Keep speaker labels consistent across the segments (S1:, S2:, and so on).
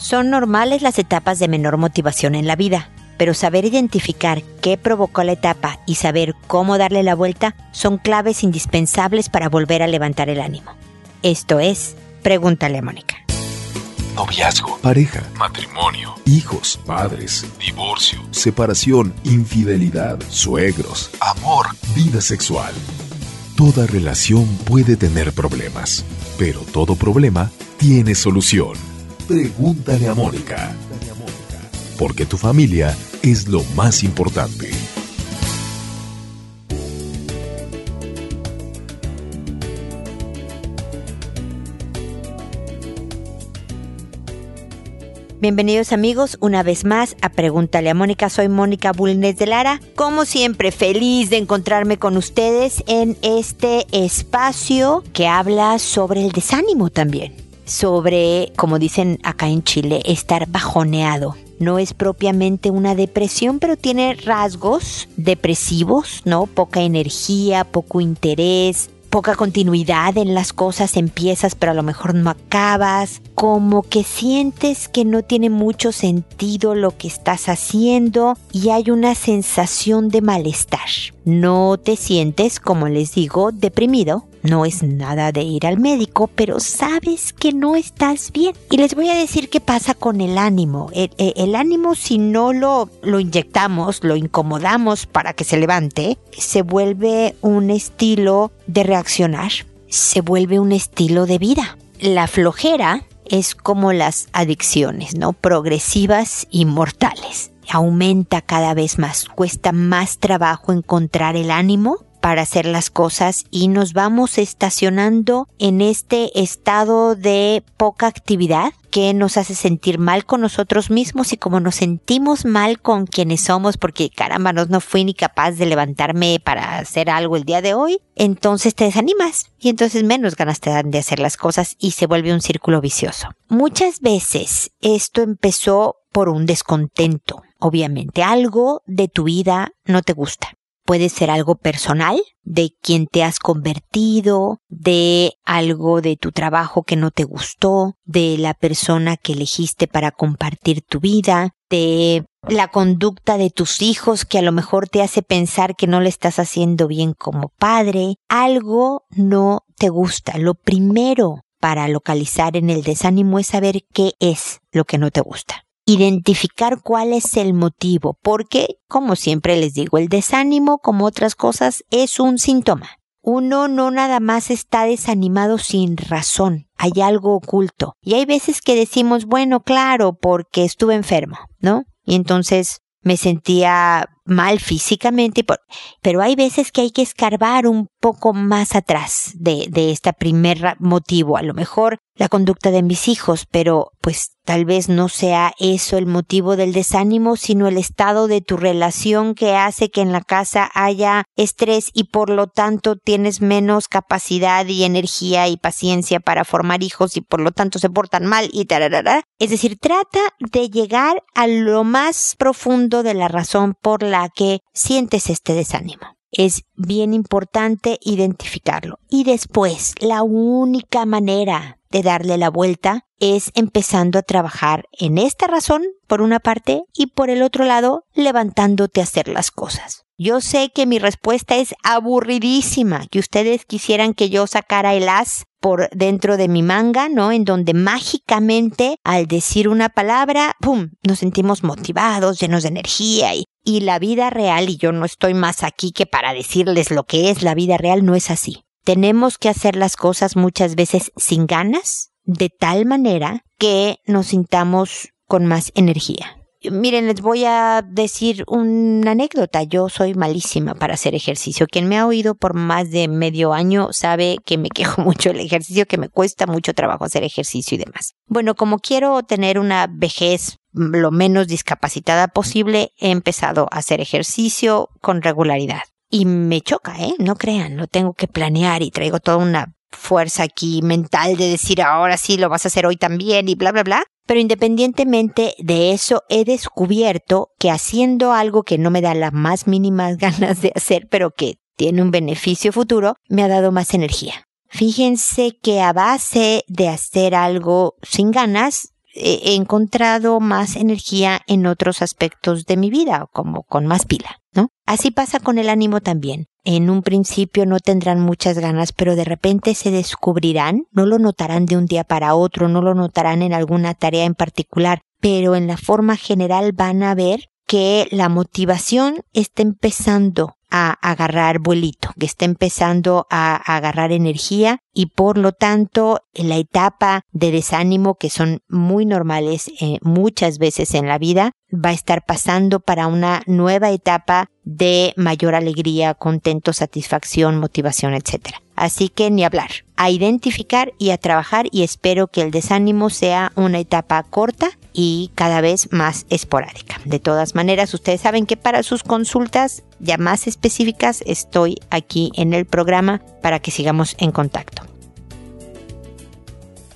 S1: Son normales las etapas de menor motivación en la vida, pero saber identificar qué provocó la etapa y saber cómo darle la vuelta son claves indispensables para volver a levantar el ánimo. Esto es, pregúntale a Mónica.
S2: Noviazgo, pareja, matrimonio, hijos, padres, divorcio, separación, infidelidad, suegros, amor, vida sexual. Toda relación puede tener problemas, pero todo problema tiene solución. Pregúntale a Mónica. Porque tu familia es lo más importante.
S1: Bienvenidos amigos una vez más a Pregúntale a Mónica. Soy Mónica Bulnes de Lara. Como siempre, feliz de encontrarme con ustedes en este espacio que habla sobre el desánimo también. Sobre, como dicen acá en Chile, estar bajoneado. No es propiamente una depresión, pero tiene rasgos depresivos, ¿no? Poca energía, poco interés, poca continuidad en las cosas, empiezas pero a lo mejor no acabas, como que sientes que no tiene mucho sentido lo que estás haciendo y hay una sensación de malestar. No te sientes, como les digo, deprimido, no es nada de ir al médico, pero sabes que no estás bien. Y les voy a decir qué pasa con el ánimo. El, ánimo si no lo, lo inyectamos, lo incomodamos para que se levante, se vuelve un estilo de reaccionar, se vuelve un estilo de vida. La flojera es como las adicciones, ¿no? Progresivas y mortales. Aumenta cada vez más, cuesta más trabajo encontrar el ánimo para hacer las cosas y nos vamos estacionando en este estado de poca actividad que nos hace sentir mal con nosotros mismos y como nos sentimos mal con quienes somos porque caramba no, no fui ni capaz de levantarme para hacer algo el día de hoy, entonces te desanimas y entonces menos ganas te dan de hacer las cosas y se vuelve un círculo vicioso. Muchas veces esto empezó por un descontento, obviamente algo de tu vida no te gusta puede ser algo personal, de quien te has convertido, de algo de tu trabajo que no te gustó, de la persona que elegiste para compartir tu vida, de la conducta de tus hijos que a lo mejor te hace pensar que no le estás haciendo bien como padre. Algo no te gusta. Lo primero para localizar en el desánimo es saber qué es lo que no te gusta identificar cuál es el motivo, porque, como siempre les digo, el desánimo, como otras cosas, es un síntoma. Uno no nada más está desanimado sin razón, hay algo oculto. Y hay veces que decimos, bueno, claro, porque estuve enfermo, ¿no? Y entonces me sentía mal físicamente, pero hay veces que hay que escarbar un poco más atrás de, este primer motivo. A lo mejor la conducta de mis hijos, pero pues tal vez no sea eso el motivo del desánimo, sino el estado de tu relación que hace que en la casa haya estrés y por lo tanto tienes menos capacidad y energía y paciencia para formar hijos y por lo tanto se portan mal y tararara. Es decir, trata de llegar a lo más profundo de la razón por la que sientes este desánimo. Es bien importante identificarlo. Y después, la única manera de darle la vuelta es empezando a trabajar en esta razón, por una parte, y por el otro lado, levantándote a hacer las cosas. Yo sé que mi respuesta es aburridísima, que ustedes quisieran que yo sacara el as por dentro de mi manga, ¿no? En donde mágicamente al decir una palabra, ¡pum!, nos sentimos motivados, llenos de energía y, y la vida real, y yo no estoy más aquí que para decirles lo que es la vida real, no es así. Tenemos que hacer las cosas muchas veces sin ganas, de tal manera que nos sintamos con más energía. Miren, les voy a decir una anécdota. Yo soy malísima para hacer ejercicio. Quien me ha oído por más de medio año sabe que me quejo mucho del ejercicio, que me cuesta mucho trabajo hacer ejercicio y demás. Bueno, como quiero tener una vejez lo menos discapacitada posible, he empezado a hacer ejercicio con regularidad. Y me choca, ¿eh? No crean, lo tengo que planear y traigo toda una fuerza aquí mental de decir ahora sí lo vas a hacer hoy también y bla, bla, bla. Pero independientemente de eso, he descubierto que haciendo algo que no me da las más mínimas ganas de hacer, pero que tiene un beneficio futuro, me ha dado más energía. Fíjense que a base de hacer algo sin ganas, he encontrado más energía en otros aspectos de mi vida, como con más pila, ¿no? Así pasa con el ánimo también. En un principio no tendrán muchas ganas, pero de repente se descubrirán, no lo notarán de un día para otro, no lo notarán en alguna tarea en particular, pero en la forma general van a ver que la motivación está empezando a agarrar vuelito, que está empezando a, agarrar energía y por lo tanto la etapa de desánimo que son muy normales eh, muchas veces en la vida va a estar pasando para una nueva etapa de mayor alegría, contento, satisfacción, motivación, etc. Así que ni hablar, a identificar y a trabajar y espero que el desánimo sea una etapa corta y cada vez más esporádica. De todas maneras, ustedes saben que para sus consultas ya más específicas estoy aquí en el programa para que sigamos en contacto.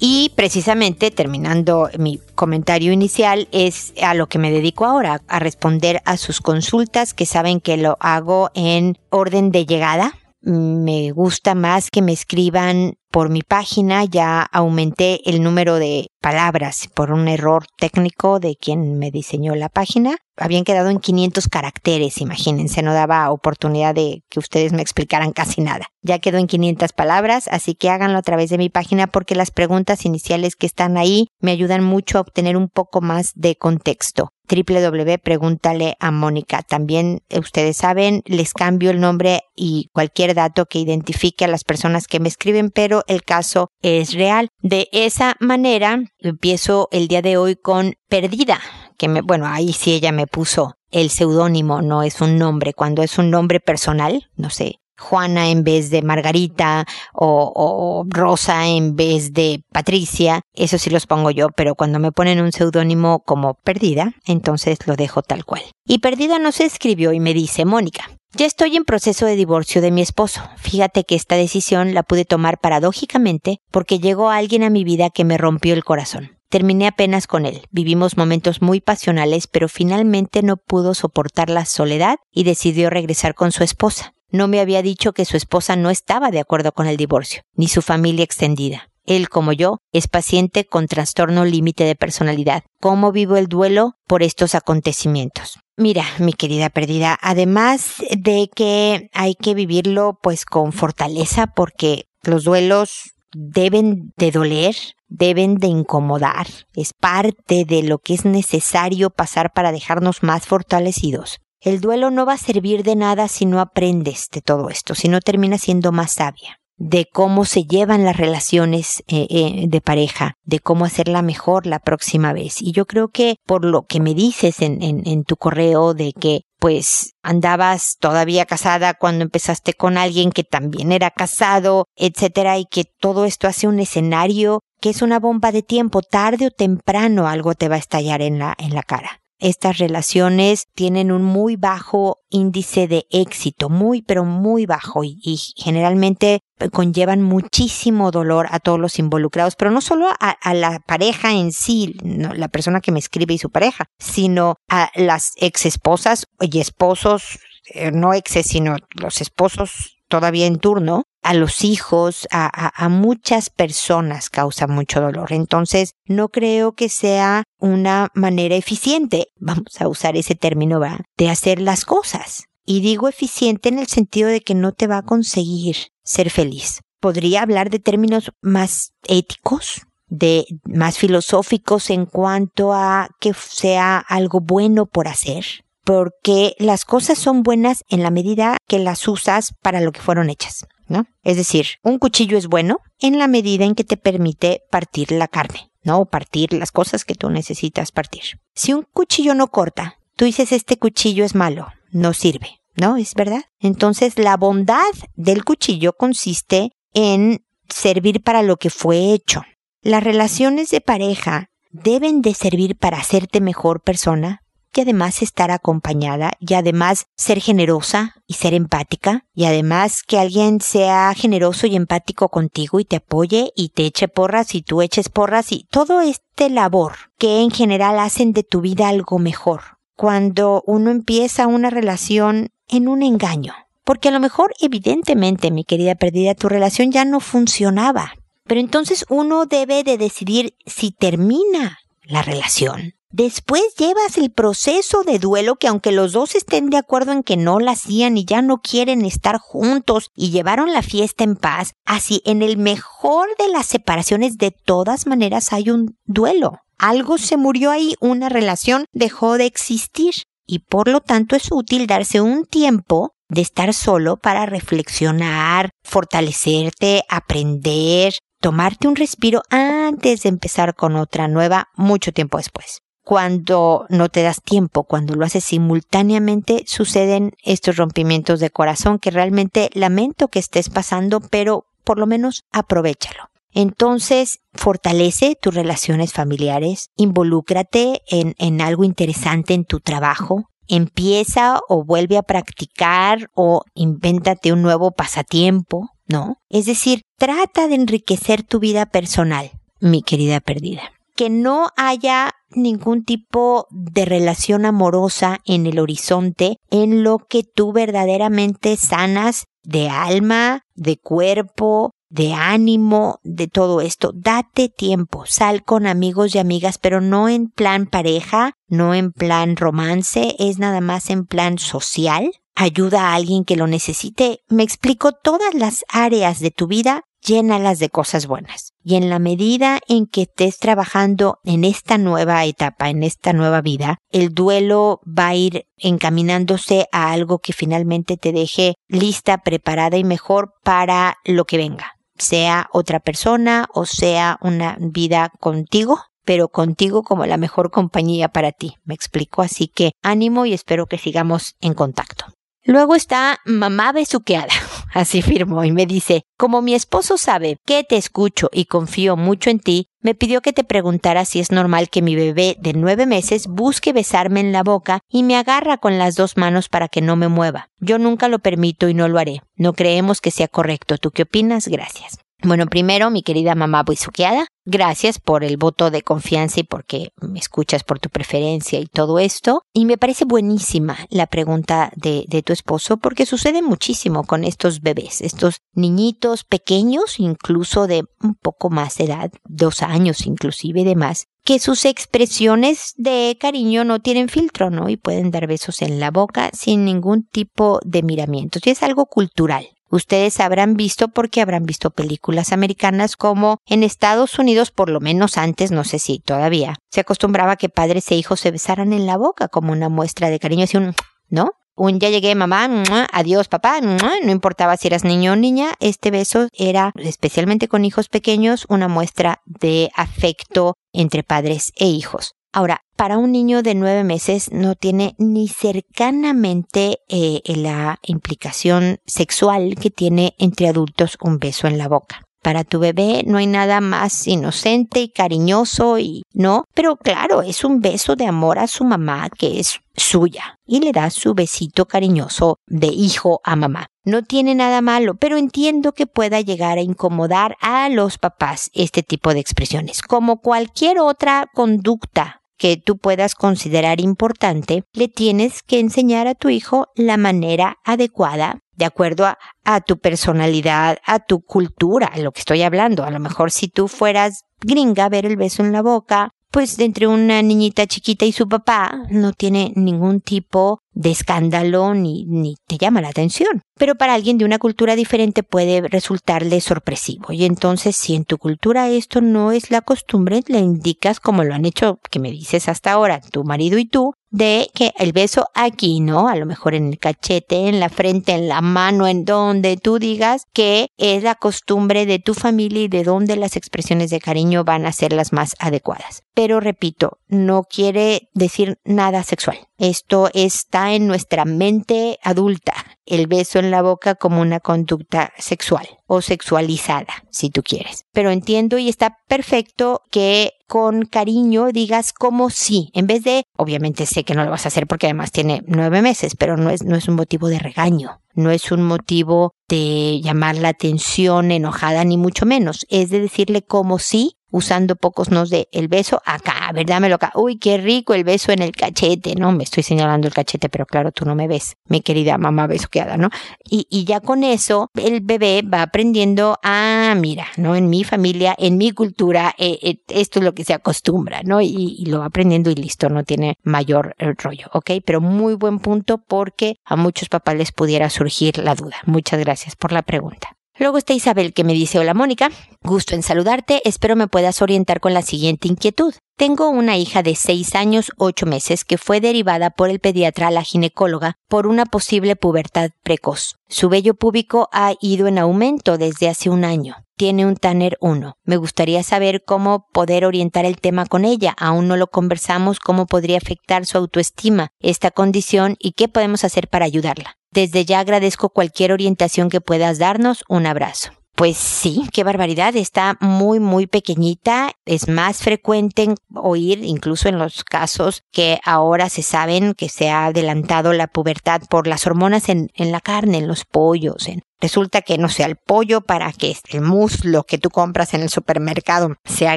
S1: Y precisamente terminando mi comentario inicial es a lo que me dedico ahora, a responder a sus consultas que saben que lo hago en orden de llegada. Me gusta más que me escriban por mi página, ya aumenté el número de palabras por un error técnico de quien me diseñó la página. Habían quedado en 500 caracteres, imagínense, no daba oportunidad de que ustedes me explicaran casi nada. Ya quedó en 500 palabras, así que háganlo a través de mi página porque las preguntas iniciales que están ahí me ayudan mucho a obtener un poco más de contexto www.pregúntale a Mónica. También eh, ustedes saben, les cambio el nombre y cualquier dato que identifique a las personas que me escriben, pero el caso es real. De esa manera, empiezo el día de hoy con Perdida, que me, bueno, ahí sí ella me puso el seudónimo, no es un nombre. Cuando es un nombre personal, no sé, Juana en vez de Margarita o, Rosa en vez de Patricia, eso sí los pongo yo, pero cuando me ponen un seudónimo como Perdida, entonces lo dejo tal cual. Y Perdida no se escribió y me dice, Mónica, ya estoy en proceso de divorcio de mi esposo. Fíjate que esta decisión la pude tomar paradójicamente porque llegó alguien a mi vida que me rompió el corazón. Terminé apenas con él. Vivimos momentos muy pasionales, pero finalmente no pudo soportar la soledad y decidió regresar con su esposa no me había dicho que su esposa no estaba de acuerdo con el divorcio, ni su familia extendida. Él, como yo, es paciente con trastorno límite de personalidad. ¿Cómo vivo el duelo por estos acontecimientos? Mira, mi querida perdida, además de que hay que vivirlo pues con fortaleza porque los duelos deben de doler, deben de incomodar, es parte de lo que es necesario pasar para dejarnos más fortalecidos. El duelo no va a servir de nada si no aprendes de todo esto, si no terminas siendo más sabia de cómo se llevan las relaciones eh, eh, de pareja, de cómo hacerla mejor la próxima vez. Y yo creo que por lo que me dices en, en, en tu correo de que pues andabas todavía casada cuando empezaste con alguien que también era casado, etcétera, y que todo esto hace un escenario que es una bomba de tiempo, tarde o temprano algo te va a estallar en la, en la cara estas relaciones tienen un muy bajo índice de éxito, muy pero muy bajo y, generalmente conllevan muchísimo dolor a todos los involucrados, pero no solo a, la pareja en sí, la persona que me escribe y su pareja, sino a las ex esposas y esposos, eh, no exes, sino los esposos todavía en turno, a los hijos, a, muchas personas causa mucho dolor. Entonces, no creo que sea una manera eficiente, vamos a usar ese término, ¿va? de hacer las cosas. Y digo eficiente en el sentido de que no te va a conseguir ser feliz. Podría hablar de términos más éticos, de más filosóficos en cuanto a que sea algo bueno por hacer, porque las cosas son buenas en la medida que las usas para lo que fueron hechas. ¿No? Es decir, un cuchillo es bueno en la medida en que te permite partir la carne, ¿no? O partir las cosas que tú necesitas partir. Si un cuchillo no corta, tú dices este cuchillo es malo, no sirve, ¿no? ¿Es verdad? Entonces la bondad del cuchillo consiste en servir para lo que fue hecho. Las relaciones de pareja deben de servir para hacerte mejor persona, y además estar acompañada y además ser generosa y ser empática y además que alguien sea generoso y empático contigo y te apoye y te eche porras y tú eches porras y todo este labor que en general hacen de tu vida algo mejor. Cuando uno empieza una relación en un engaño. Porque a lo mejor, evidentemente, mi querida perdida, tu relación ya no funcionaba. Pero entonces uno debe de decidir si termina la relación. Después llevas el proceso de duelo que aunque los dos estén de acuerdo en que no la hacían y ya no quieren estar juntos y llevaron la fiesta en paz, así en el mejor de las separaciones de todas maneras hay un duelo. Algo se murió ahí, una relación dejó de existir y por lo tanto es útil darse un tiempo de estar solo para reflexionar, fortalecerte, aprender, tomarte un respiro antes de empezar con otra nueva mucho tiempo después cuando no te das tiempo, cuando lo haces simultáneamente, suceden estos rompimientos de corazón que realmente lamento que estés pasando, pero por lo menos aprovechalo. Entonces, fortalece tus relaciones familiares, involúcrate en, en algo interesante en tu trabajo, empieza o vuelve a practicar o invéntate un nuevo pasatiempo, ¿no? Es decir, trata de enriquecer tu vida personal, mi querida perdida que no haya ningún tipo de relación amorosa en el horizonte en lo que tú verdaderamente sanas de alma, de cuerpo, de ánimo, de todo esto. Date tiempo, sal con amigos y amigas, pero no en plan pareja, no en plan romance, es nada más en plan social. Ayuda a alguien que lo necesite. Me explico todas las áreas de tu vida llénalas de cosas buenas. Y en la medida en que estés trabajando en esta nueva etapa, en esta nueva vida, el duelo va a ir encaminándose a algo que finalmente te deje lista, preparada y mejor para lo que venga. Sea otra persona o sea una vida contigo, pero contigo como la mejor compañía para ti. Me explico, así que ánimo y espero que sigamos en contacto. Luego está mamá besuqueada, así firmó y me dice, como mi esposo sabe que te escucho y confío mucho en ti, me pidió que te preguntara si es normal que mi bebé de nueve meses busque besarme en la boca y me agarra con las dos manos para que no me mueva. Yo nunca lo permito y no lo haré. No creemos que sea correcto. ¿Tú qué opinas? Gracias. Bueno, primero, mi querida mamá buisuqueada, gracias por el voto de confianza y porque me escuchas por tu preferencia y todo esto. Y me parece buenísima la pregunta de, de tu esposo porque sucede muchísimo con estos bebés, estos niñitos pequeños, incluso de un poco más de edad, dos años inclusive de más, que sus expresiones de cariño no tienen filtro, ¿no? Y pueden dar besos en la boca sin ningún tipo de miramientos. Y es algo cultural. Ustedes habrán visto porque habrán visto películas americanas como en Estados Unidos, por lo menos antes, no sé si todavía, se acostumbraba que padres e hijos se besaran en la boca como una muestra de cariño, así un, ¿no? Un ya llegué mamá, adiós papá, no importaba si eras niño o niña, este beso era, especialmente con hijos pequeños, una muestra de afecto entre padres e hijos. Ahora, para un niño de nueve meses no tiene ni cercanamente eh, la implicación sexual que tiene entre adultos un beso en la boca. Para tu bebé no hay nada más inocente y cariñoso y no, pero claro, es un beso de amor a su mamá que es suya y le da su besito cariñoso de hijo a mamá. No tiene nada malo, pero entiendo que pueda llegar a incomodar a los papás este tipo de expresiones, como cualquier otra conducta que tú puedas considerar importante, le tienes que enseñar a tu hijo la manera adecuada de acuerdo a, tu personalidad, a tu cultura, a lo que estoy hablando. A lo mejor si tú fueras gringa, ver el beso en la boca, pues entre una niñita chiquita y su papá no tiene ningún tipo de escándalo ni, ni te llama la atención. Pero para alguien de una cultura diferente puede resultarle sorpresivo. Y entonces si en tu cultura esto no es la costumbre, le indicas como lo han hecho, que me dices hasta ahora, tu marido y tú, de que el beso aquí, ¿no? A lo mejor en el cachete, en la frente, en la mano, en donde tú digas que es la costumbre de tu familia y de donde las expresiones de cariño van a ser las más adecuadas. Pero repito, no quiere decir nada sexual. Esto está en nuestra mente adulta. El beso en la boca como una conducta sexual o sexualizada, si tú quieres. Pero entiendo y está perfecto que con cariño digas como sí, en vez de, obviamente sé que no lo vas a hacer porque además tiene nueve meses, pero no es, no es un motivo de regaño, no es un motivo de llamar la atención enojada ni mucho menos, es de decirle como sí usando pocos nos de el beso acá, ¿verdad? Me lo acá. Uy, qué rico el beso en el cachete, ¿no? Me estoy señalando el cachete, pero claro, tú no me ves, mi querida mamá besoqueada, ¿no? Y, y ya con eso, el bebé va aprendiendo, ah, mira, ¿no? En mi familia, en mi cultura, eh, eh, esto es lo que se acostumbra, ¿no? Y, y, lo va aprendiendo y listo, no tiene mayor eh, rollo, ¿ok? Pero muy buen punto porque a muchos papás les pudiera surgir la duda. Muchas gracias por la pregunta. Luego está Isabel que me dice, hola Mónica, gusto en saludarte, espero me puedas orientar con la siguiente inquietud. Tengo una hija de 6 años 8 meses que fue derivada por el pediatra a la ginecóloga por una posible pubertad precoz. Su vello púbico ha ido en aumento desde hace un año. Tiene un Tanner 1. Me gustaría saber cómo poder orientar el tema con ella. Aún no lo conversamos, cómo podría afectar su autoestima esta condición y qué podemos hacer para ayudarla. Desde ya agradezco cualquier orientación que puedas darnos. Un abrazo. Pues sí, qué barbaridad, está muy, muy pequeñita. Es más frecuente oír, incluso en los casos que ahora se saben que se ha adelantado la pubertad por las hormonas en, la carne, en los pollos. Resulta que, no sea, el pollo para que el muslo que tú compras en el supermercado sea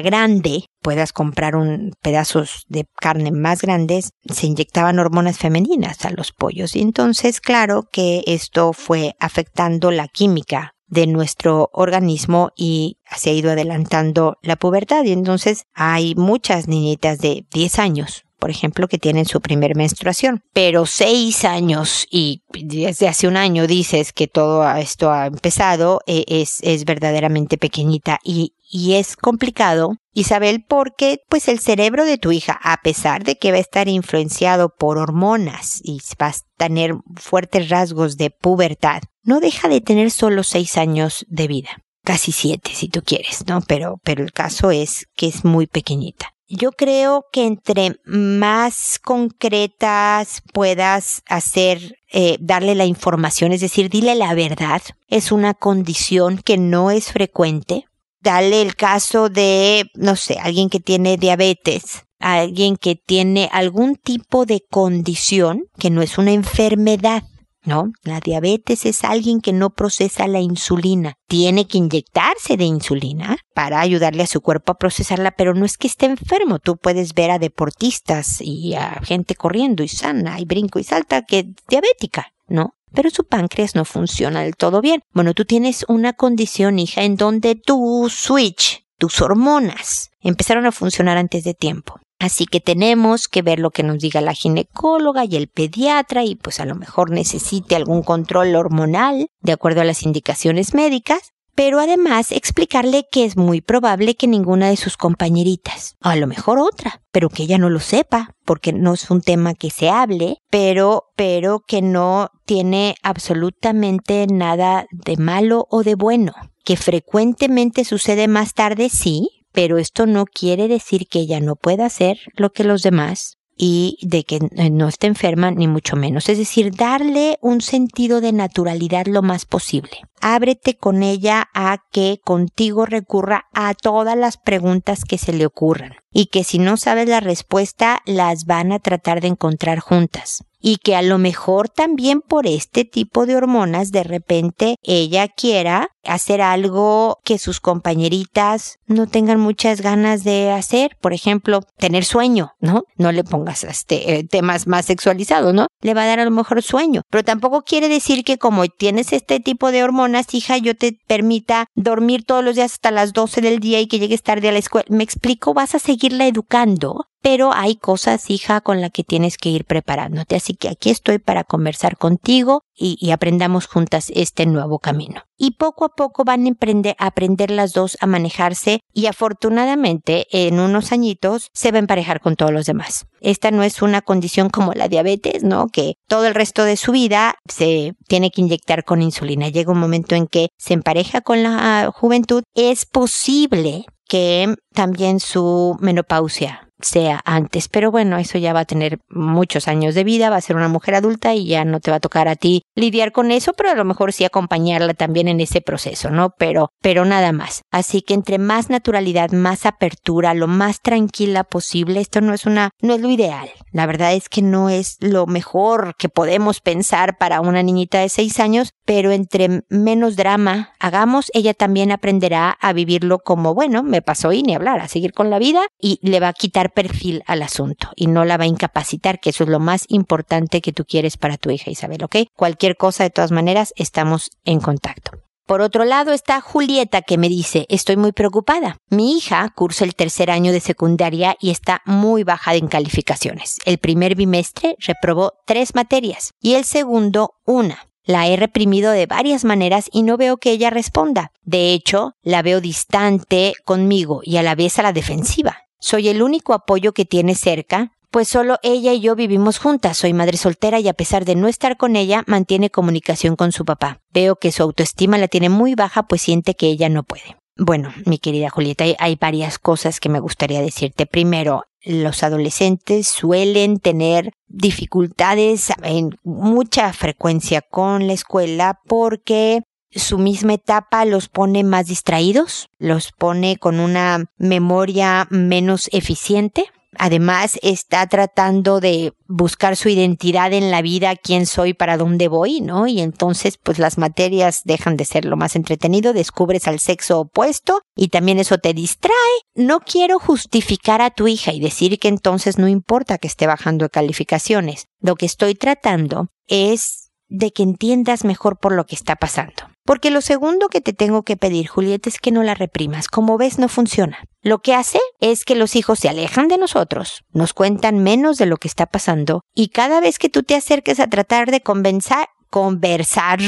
S1: grande, puedas comprar un pedazos de carne más grandes, se inyectaban hormonas femeninas a los pollos. Y entonces, claro que esto fue afectando la química de nuestro organismo y se ha ido adelantando la pubertad y entonces hay muchas niñitas de 10 años por ejemplo, que tienen su primer menstruación. Pero seis años y desde hace un año dices que todo esto ha empezado, e, es, es verdaderamente pequeñita y, y es complicado, Isabel, porque pues el cerebro de tu hija, a pesar de que va a estar influenciado por hormonas y va a tener fuertes rasgos de pubertad, no deja de tener solo seis años de vida. Casi siete, si tú quieres, ¿no? Pero, pero el caso es que es muy pequeñita. Yo creo que entre más concretas puedas hacer, eh, darle la información, es decir, dile la verdad, es una condición que no es frecuente. Dale el caso de, no sé, alguien que tiene diabetes, alguien que tiene algún tipo de condición que no es una enfermedad ¿no? La diabetes es alguien que no procesa la insulina. Tiene que inyectarse de insulina para ayudarle a su cuerpo a procesarla, pero no es que esté enfermo. Tú puedes ver a deportistas y a gente corriendo y sana y brinco y salta que es diabética, ¿no? Pero su páncreas no funciona del todo bien. Bueno, tú tienes una condición, hija, en donde tu switch, tus hormonas, empezaron a funcionar antes de tiempo. Así que tenemos que ver lo que nos diga la ginecóloga y el pediatra y pues a lo mejor necesite algún control hormonal de acuerdo a las indicaciones médicas, pero además explicarle que es muy probable que ninguna de sus compañeritas, a lo mejor otra, pero que ella no lo sepa, porque no es un tema que se hable, pero, pero que no tiene absolutamente nada de malo o de bueno, que frecuentemente sucede más tarde, sí, pero esto no quiere decir que ella no pueda hacer lo que los demás y de que no esté enferma ni mucho menos. Es decir, darle un sentido de naturalidad lo más posible. Ábrete con ella a que contigo recurra a todas las preguntas que se le ocurran y que si no sabes la respuesta las van a tratar de encontrar juntas y que a lo mejor también por este tipo de hormonas de repente ella quiera hacer algo que sus compañeritas no tengan muchas ganas de hacer, por ejemplo, tener sueño, ¿no? No le pongas este eh, temas más sexualizados, ¿no? Le va a dar a lo mejor sueño, pero tampoco quiere decir que como tienes este tipo de hormonas, hija, yo te permita dormir todos los días hasta las 12 del día y que llegues tarde a la escuela. Me explico, vas a seguirla educando pero hay cosas, hija, con las que tienes que ir preparándote. Así que aquí estoy para conversar contigo y, aprendamos juntas este nuevo camino. Y poco a poco van a aprender, a aprender las dos a manejarse y afortunadamente en unos añitos se va a emparejar con todos los demás. Esta no es una condición como la diabetes, ¿no? Que todo el resto de su vida se tiene que inyectar con insulina. Llega un momento en que se empareja con la juventud. Es posible que también su menopausia sea antes. Pero bueno, eso ya va a tener muchos años de vida, va a ser una mujer adulta y ya no te va a tocar a ti lidiar con eso, pero a lo mejor sí acompañarla también en ese proceso, ¿no? Pero, pero nada más. Así que entre más naturalidad, más apertura, lo más tranquila posible, esto no es una, no es lo ideal. La verdad es que no es lo mejor que podemos pensar para una niñita de seis años, pero entre menos drama hagamos, ella también aprenderá a vivirlo como, bueno, me pasó y ni hablar, a seguir con la vida y le va a quitar perfil al asunto y no la va a incapacitar, que eso es lo más importante que tú quieres para tu hija Isabel, ¿ok? Cualquier cosa, de todas maneras, estamos en contacto. Por otro lado está Julieta que me dice, estoy muy preocupada. Mi hija cursa el tercer año de secundaria y está muy baja en calificaciones. El primer bimestre reprobó tres materias y el segundo una. La he reprimido de varias maneras y no veo que ella responda. De hecho, la veo distante conmigo y a la vez a la defensiva. Soy el único apoyo que tiene cerca, pues solo ella y yo vivimos juntas. Soy madre soltera y a pesar de no estar con ella, mantiene comunicación con su papá. Veo que su autoestima la tiene muy baja, pues siente que ella no puede. Bueno, mi querida Julieta, hay, varias cosas que me gustaría decirte. Primero, los adolescentes suelen tener dificultades en mucha frecuencia con la escuela porque su misma etapa los pone más distraídos, los pone con una memoria menos eficiente. Además, está tratando de buscar su identidad en la vida, quién soy, para dónde voy, ¿no? Y entonces, pues las materias dejan de ser lo más entretenido, descubres al sexo opuesto y también eso te distrae. No quiero justificar a tu hija y decir que entonces no importa que esté bajando de calificaciones. Lo que estoy tratando es de que entiendas mejor por lo que está pasando. Porque lo segundo que te tengo que pedir, Julieta, es que no la reprimas. Como ves, no funciona. Lo que hace es que los hijos se alejan de nosotros, nos cuentan menos de lo que está pasando y cada vez que tú te acerques a tratar de convencer, conversar,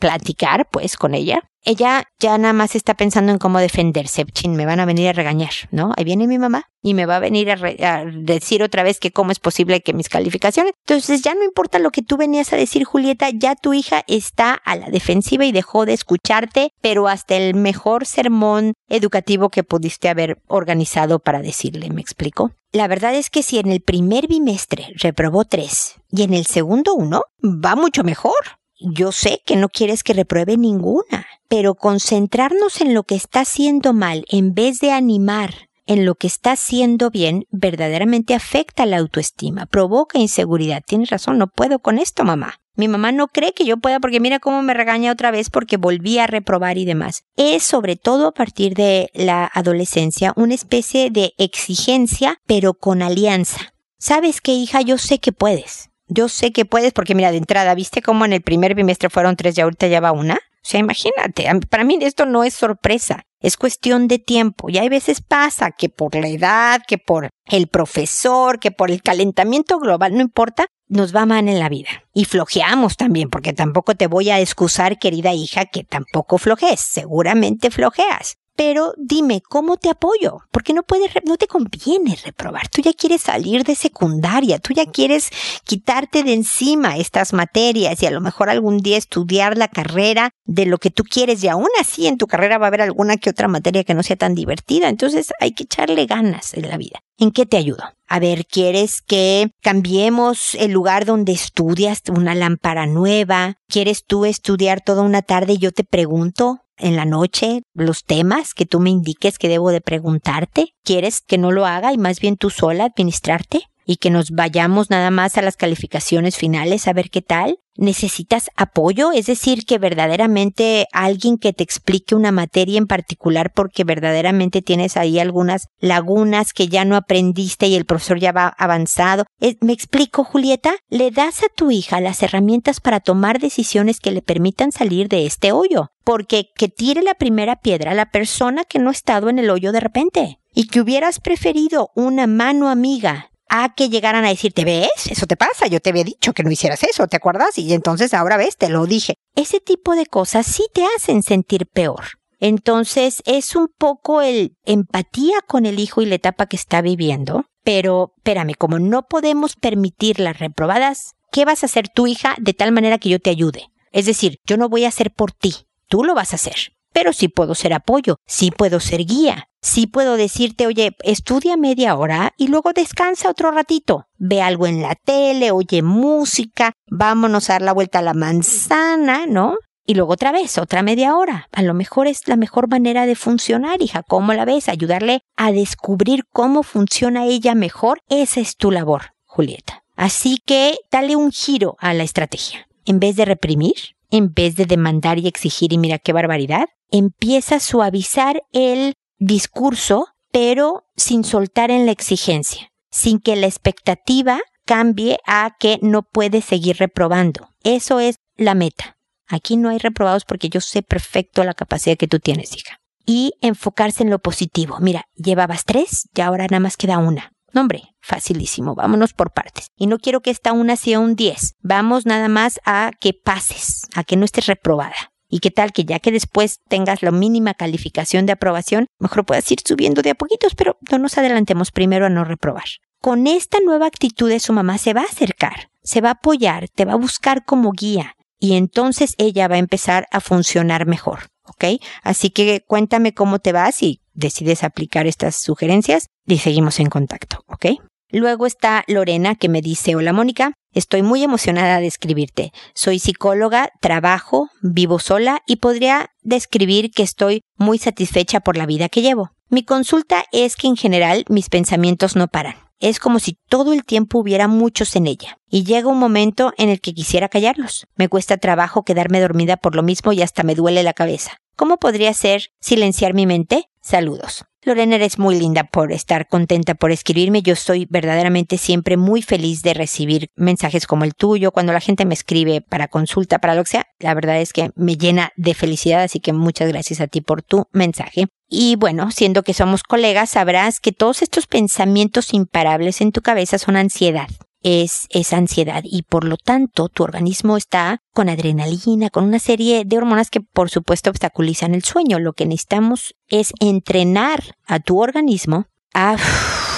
S1: platicar pues con ella, ella ya nada más está pensando en cómo defenderse. Chin, me van a venir a regañar, ¿no? Ahí viene mi mamá y me va a venir a, decir otra vez que cómo es posible que mis calificaciones. Entonces ya no importa lo que tú venías a decir, Julieta, ya tu hija está a la defensiva y dejó de escucharte, pero hasta el mejor sermón educativo que pudiste haber organizado para decirle, ¿me explico? La verdad es que si en el primer bimestre reprobó tres y en el segundo uno, va mucho mejor. Yo sé que no quieres que repruebe ninguna, pero concentrarnos en lo que está haciendo mal en vez de animar en lo que está haciendo bien verdaderamente afecta la autoestima, provoca inseguridad. Tienes razón, no puedo con esto, mamá. Mi mamá no cree que yo pueda porque mira cómo me regaña otra vez porque volví a reprobar y demás. Es sobre todo a partir de la adolescencia una especie de exigencia pero con alianza. ¿Sabes qué, hija? Yo sé que puedes. Yo sé que puedes porque mira, de entrada, ¿viste cómo en el primer bimestre fueron tres y ahorita ya va una? O sea, imagínate, para mí esto no es sorpresa, es cuestión de tiempo. Y hay veces pasa que por la edad, que por el profesor, que por el calentamiento global, no importa, nos va mal en la vida. Y flojeamos también, porque tampoco te voy a excusar, querida hija, que tampoco flojees. Seguramente flojeas pero dime, ¿cómo te apoyo? Porque no puedes, no te conviene reprobar. Tú ya quieres salir de secundaria, tú ya quieres quitarte de encima estas materias y a lo mejor algún día estudiar la carrera de lo que tú quieres y aún así en tu carrera va a haber alguna que otra materia que no sea tan divertida. Entonces hay que echarle ganas en la vida. ¿En qué te ayudo? A ver, ¿quieres que cambiemos el lugar donde estudias una lámpara nueva? ¿Quieres tú estudiar toda una tarde y yo te pregunto? En la noche los temas que tú me indiques que debo de preguntarte? ¿Quieres que no lo haga y más bien tú sola administrarte? Y que nos vayamos nada más a las calificaciones finales a ver qué tal? ¿Necesitas apoyo? Es decir, que verdaderamente alguien que te explique una materia en particular porque verdaderamente tienes ahí algunas lagunas que ya no aprendiste y el profesor ya va avanzado. ¿Me explico, Julieta? Le das a tu hija las herramientas para tomar decisiones que le permitan salir de este hoyo. Porque que tire la primera piedra la persona que no ha estado en el hoyo de repente. Y que hubieras preferido una mano amiga a que llegaran a decirte, ¿ves? Eso te pasa, yo te había dicho que no hicieras eso, ¿te acuerdas? Y entonces ahora ves, te lo dije. Ese tipo de cosas sí te hacen sentir peor. Entonces es un poco el empatía con el hijo y la etapa que está viviendo. Pero, espérame, como no podemos permitir las reprobadas, ¿qué vas a hacer tu hija de tal manera que yo te ayude? Es decir, yo no voy a hacer por ti, tú lo vas a hacer pero sí puedo ser apoyo, sí puedo ser guía, sí puedo decirte, oye, estudia media hora y luego descansa otro ratito, ve algo en la tele, oye música, vámonos a dar la vuelta a la manzana, ¿no? Y luego otra vez, otra media hora. A lo mejor es la mejor manera de funcionar, hija. ¿Cómo la ves? Ayudarle a descubrir cómo funciona ella mejor. Esa es tu labor, Julieta. Así que dale un giro a la estrategia. En vez de reprimir, en vez de demandar y exigir y mira qué barbaridad, empieza a suavizar el discurso, pero sin soltar en la exigencia, sin que la expectativa cambie a que no puedes seguir reprobando. Eso es la meta. Aquí no hay reprobados porque yo sé perfecto la capacidad que tú tienes, hija. Y enfocarse en lo positivo. Mira, llevabas tres y ahora nada más queda una. No, hombre, facilísimo, vámonos por partes. Y no quiero que esta una sea un 10. Vamos nada más a que pases, a que no estés reprobada. Y qué tal que ya que después tengas la mínima calificación de aprobación, mejor puedas ir subiendo de a poquitos, pero no nos adelantemos primero a no reprobar. Con esta nueva actitud de su mamá se va a acercar, se va a apoyar, te va a buscar como guía y entonces ella va a empezar a funcionar mejor. ¿Ok? Así que cuéntame cómo te vas y decides aplicar estas sugerencias y seguimos en contacto, ¿ok? Luego está Lorena que me dice, hola Mónica, estoy muy emocionada de escribirte. Soy psicóloga, trabajo, vivo sola y podría describir que estoy muy satisfecha por la vida que llevo. Mi consulta es que en general mis pensamientos no paran. Es como si todo el tiempo hubiera muchos en ella, y llega un momento en el que quisiera callarlos. Me cuesta trabajo quedarme dormida por lo mismo y hasta me duele la cabeza. ¿Cómo podría ser silenciar mi mente? Saludos. Lorena, eres muy linda por estar contenta por escribirme. Yo estoy verdaderamente siempre muy feliz de recibir mensajes como el tuyo. Cuando la gente me escribe para consulta, para lo que sea, la verdad es que me llena de felicidad. Así que muchas gracias a ti por tu mensaje. Y bueno, siendo que somos colegas, sabrás que todos estos pensamientos imparables en tu cabeza son ansiedad es esa ansiedad y por lo tanto tu organismo está con adrenalina, con una serie de hormonas que por supuesto obstaculizan el sueño. Lo que necesitamos es entrenar a tu organismo a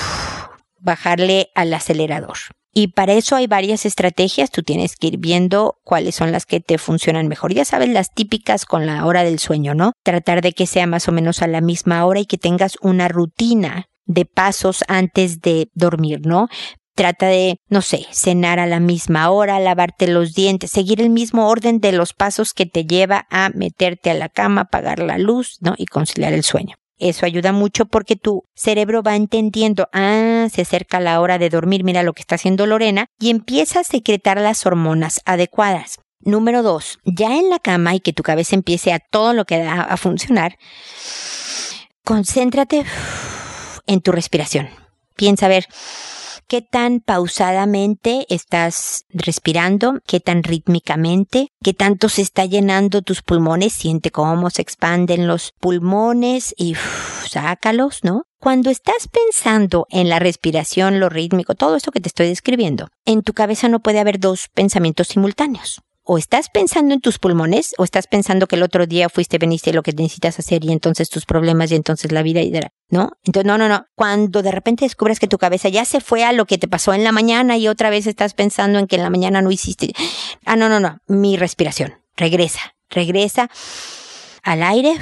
S1: bajarle al acelerador. Y para eso hay varias estrategias, tú tienes que ir viendo cuáles son las que te funcionan mejor. Ya sabes, las típicas con la hora del sueño, ¿no? Tratar de que sea más o menos a la misma hora y que tengas una rutina de pasos antes de dormir, ¿no? Trata de, no sé, cenar a la misma hora, lavarte los dientes, seguir el mismo orden de los pasos que te lleva a meterte a la cama, apagar la luz, ¿no? Y conciliar el sueño. Eso ayuda mucho porque tu cerebro va entendiendo, ah, se acerca la hora de dormir, mira lo que está haciendo Lorena, y empieza a secretar las hormonas adecuadas. Número dos, ya en la cama y que tu cabeza empiece a todo lo que da a funcionar, concéntrate en tu respiración. Piensa a ver, qué tan pausadamente estás respirando, qué tan rítmicamente, qué tanto se está llenando tus pulmones, siente cómo se expanden los pulmones y sácalos, ¿no? Cuando estás pensando en la respiración, lo rítmico, todo esto que te estoy describiendo, en tu cabeza no puede haber dos pensamientos simultáneos o estás pensando en tus pulmones o estás pensando que el otro día fuiste, veniste lo que necesitas hacer y entonces tus problemas y entonces la vida y ¿no? Entonces, no, no, no. Cuando de repente descubres que tu cabeza ya se fue a lo que te pasó en la mañana y otra vez estás pensando en que en la mañana no hiciste. Ah, no, no, no. Mi respiración. Regresa, regresa al aire.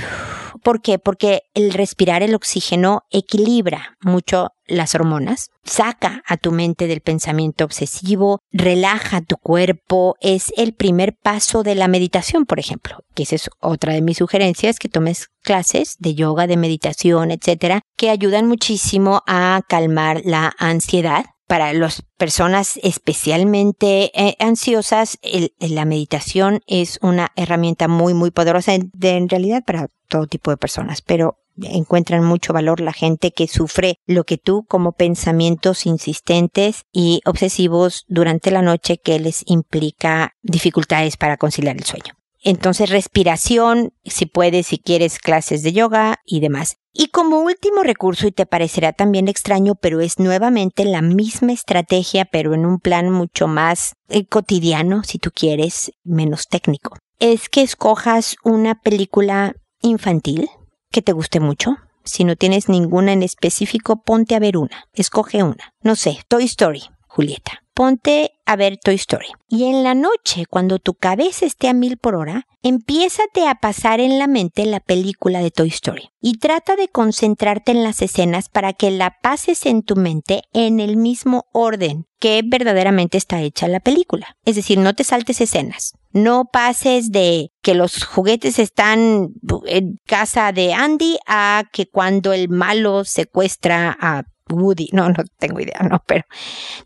S1: ¿Por qué? Porque el respirar el oxígeno equilibra mucho las hormonas, saca a tu mente del pensamiento obsesivo, relaja tu cuerpo, es el primer paso de la meditación, por ejemplo, que esa es otra de mis sugerencias, que tomes clases de yoga, de meditación, etcétera, que ayudan muchísimo a calmar la ansiedad para las personas especialmente eh, ansiosas, la meditación es una herramienta muy, muy poderosa, en realidad para todo tipo de personas, pero encuentran mucho valor la gente que sufre lo que tú como pensamientos insistentes y obsesivos durante la noche que les implica dificultades para conciliar el sueño. Entonces, respiración, si puedes, si quieres, clases de yoga y demás. Y como último recurso, y te parecerá también extraño, pero es nuevamente la misma estrategia, pero en un plan mucho más eh, cotidiano, si tú quieres, menos técnico, es que escojas una película infantil que te guste mucho. Si no tienes ninguna en específico, ponte a ver una. Escoge una. No sé, Toy Story Julieta, ponte a ver Toy Story. Y en la noche, cuando tu cabeza esté a mil por hora, empiézate a pasar en la mente la película de Toy Story. Y trata de concentrarte en las escenas para que la pases en tu mente en el mismo orden que verdaderamente está hecha la película. Es decir, no te saltes escenas. No pases de que los juguetes están en casa de Andy a que cuando el malo secuestra a Woody, no, no tengo idea, no, pero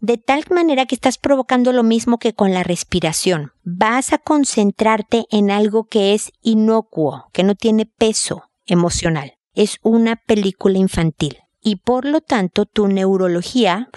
S1: de tal manera que estás provocando lo mismo que con la respiración. Vas a concentrarte en algo que es inocuo, que no tiene peso emocional. Es una película infantil y por lo tanto tu neurología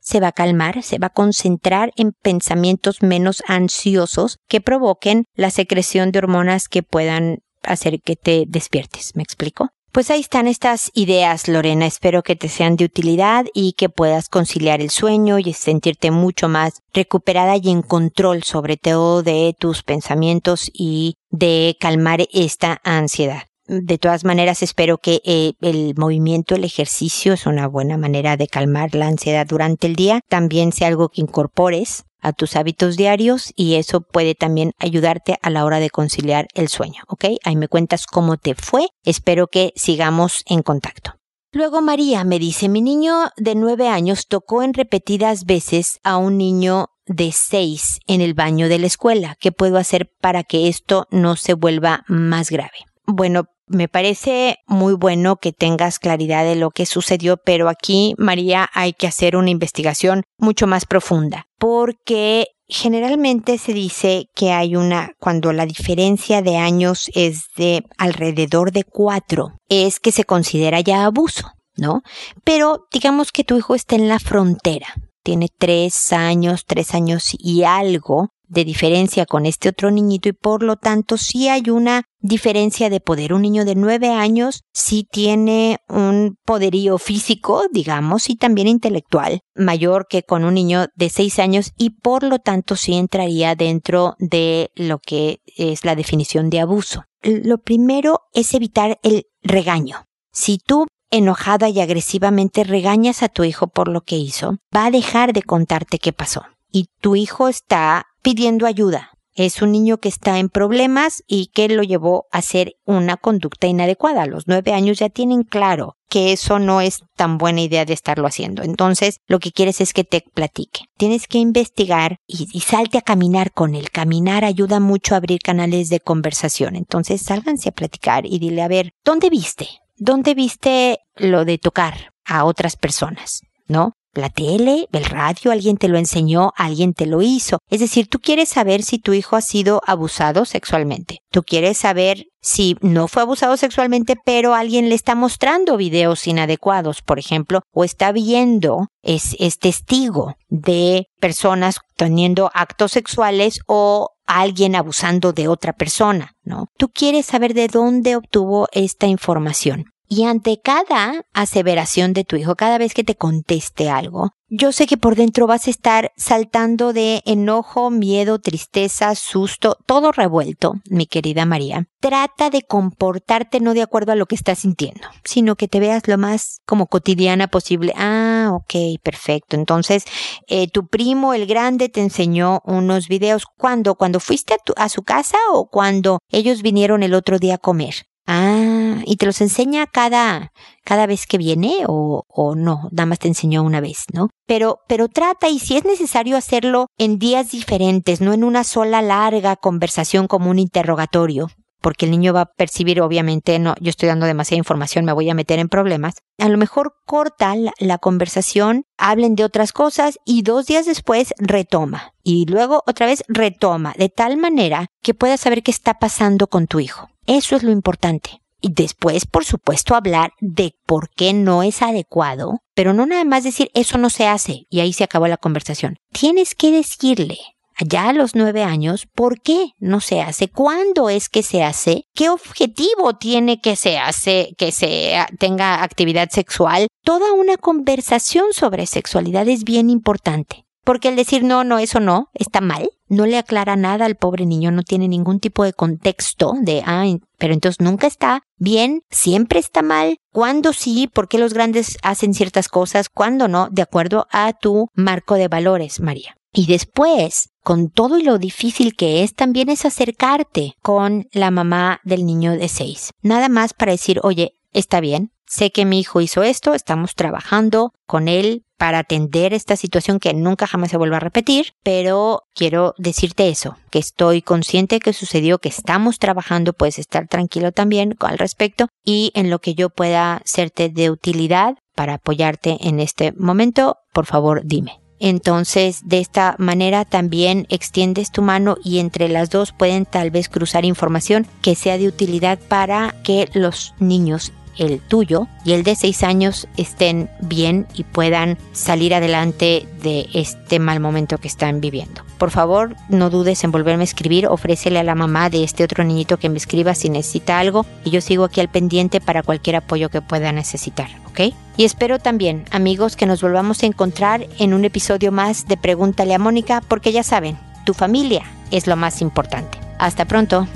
S1: se va a calmar, se va a concentrar en pensamientos menos ansiosos que provoquen la secreción de hormonas que puedan hacer que te despiertes. ¿Me explico? Pues ahí están estas ideas, Lorena. Espero que te sean de utilidad y que puedas conciliar el sueño y sentirte mucho más recuperada y en control sobre todo de tus pensamientos y de calmar esta ansiedad. De todas maneras, espero que eh, el movimiento, el ejercicio es una buena manera de calmar la ansiedad durante el día. También sea algo que incorpores a tus hábitos diarios y eso puede también ayudarte a la hora de conciliar el sueño, ¿ok? Ahí me cuentas cómo te fue. Espero que sigamos en contacto. Luego María me dice, mi niño de nueve años tocó en repetidas veces a un niño de seis en el baño de la escuela. ¿Qué puedo hacer para que esto no se vuelva más grave? Bueno, me parece muy bueno que tengas claridad de lo que sucedió, pero aquí, María, hay que hacer una investigación mucho más profunda, porque generalmente se dice que hay una, cuando la diferencia de años es de alrededor de cuatro, es que se considera ya abuso, ¿no? Pero digamos que tu hijo está en la frontera, tiene tres años, tres años y algo, de diferencia con este otro niñito y por lo tanto sí hay una diferencia de poder. Un niño de nueve años sí tiene un poderío físico, digamos, y también intelectual mayor que con un niño de seis años y por lo tanto sí entraría dentro de lo que es la definición de abuso. Lo primero es evitar el regaño. Si tú enojada y agresivamente regañas a tu hijo por lo que hizo, va a dejar de contarte qué pasó. Y tu hijo está pidiendo ayuda. Es un niño que está en problemas y que lo llevó a hacer una conducta inadecuada. A los nueve años ya tienen claro que eso no es tan buena idea de estarlo haciendo. Entonces, lo que quieres es que te platique. Tienes que investigar y, salte a caminar con él. Caminar ayuda mucho a abrir canales de conversación. Entonces, sálganse a platicar y dile, a ver, ¿dónde viste? ¿Dónde viste lo de tocar a otras personas? ¿No? La tele, el radio, alguien te lo enseñó, alguien te lo hizo. Es decir, tú quieres saber si tu hijo ha sido abusado sexualmente. Tú quieres saber si no fue abusado sexualmente, pero alguien le está mostrando videos inadecuados, por ejemplo, o está viendo, es, es testigo de personas teniendo actos sexuales o alguien abusando de otra persona, ¿no? Tú quieres saber de dónde obtuvo esta información. Y ante cada aseveración de tu hijo, cada vez que te conteste algo, yo sé que por dentro vas a estar saltando de enojo, miedo, tristeza, susto, todo revuelto, mi querida María. Trata de comportarte no de acuerdo a lo que estás sintiendo, sino que te veas lo más como cotidiana posible. Ah, ok, perfecto. Entonces, eh, tu primo, el grande, te enseñó unos videos. ¿Cuándo? ¿Cuando fuiste a, a su casa o cuando ellos vinieron el otro día a comer? Ah, ¿y te los enseña cada, cada vez que viene o, o no? Nada más te enseñó una vez, ¿no? Pero, pero trata y si es necesario hacerlo en días diferentes, no en una sola larga conversación como un interrogatorio, porque el niño va a percibir, obviamente, no, yo estoy dando demasiada información, me voy a meter en problemas. A lo mejor corta la, conversación, hablen de otras cosas y dos días después retoma. Y luego otra vez retoma, de tal manera que puedas saber qué está pasando con tu hijo. Eso es lo importante. Y después, por supuesto, hablar de por qué no es adecuado, pero no nada más decir eso no se hace y ahí se acabó la conversación. Tienes que decirle allá a los nueve años, ¿por qué no se hace? ¿Cuándo es que se hace? ¿Qué objetivo tiene que se hace, que se tenga actividad sexual? Toda una conversación sobre sexualidad es bien importante. porque el decir no, no, eso no, está mal, no le aclara nada al pobre niño, no tiene ningún tipo de contexto de, ah, pero entonces nunca está bien, siempre está mal, cuando sí, por qué los grandes hacen ciertas cosas, cuando no, de acuerdo a tu marco de valores, María. Y después, con todo y lo difícil que es, también es acercarte con la mamá del niño de seis. Nada más para decir, oye, está bien, sé que mi hijo hizo esto, estamos trabajando con él para atender esta situación que nunca jamás se vuelva a repetir, pero quiero decirte eso, que estoy consciente que sucedió, que estamos trabajando, puedes estar tranquilo también al respecto y en lo que yo pueda serte de utilidad para apoyarte en este momento, por favor dime. Entonces, de esta manera también extiendes tu mano y entre las dos pueden tal vez cruzar información que sea de utilidad para que los niños el tuyo y el de seis años estén bien y puedan salir adelante de este mal momento que están viviendo. Por favor, no dudes en volverme a escribir, ofrécele a la mamá de este otro niñito que me escriba si necesita algo y yo sigo aquí al pendiente para cualquier apoyo que pueda necesitar, ¿ok? Y espero también, amigos, que nos volvamos a encontrar en un episodio más de Pregúntale a Mónica porque ya saben, tu familia es lo más importante. Hasta pronto.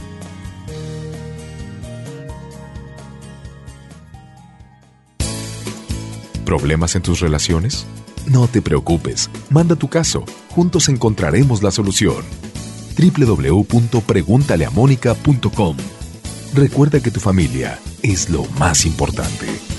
S2: ¿Problemas en tus relaciones? No te preocupes, manda tu caso, juntos encontraremos la solución. www.preguntaleamónica.com Recuerda que tu familia es lo más importante.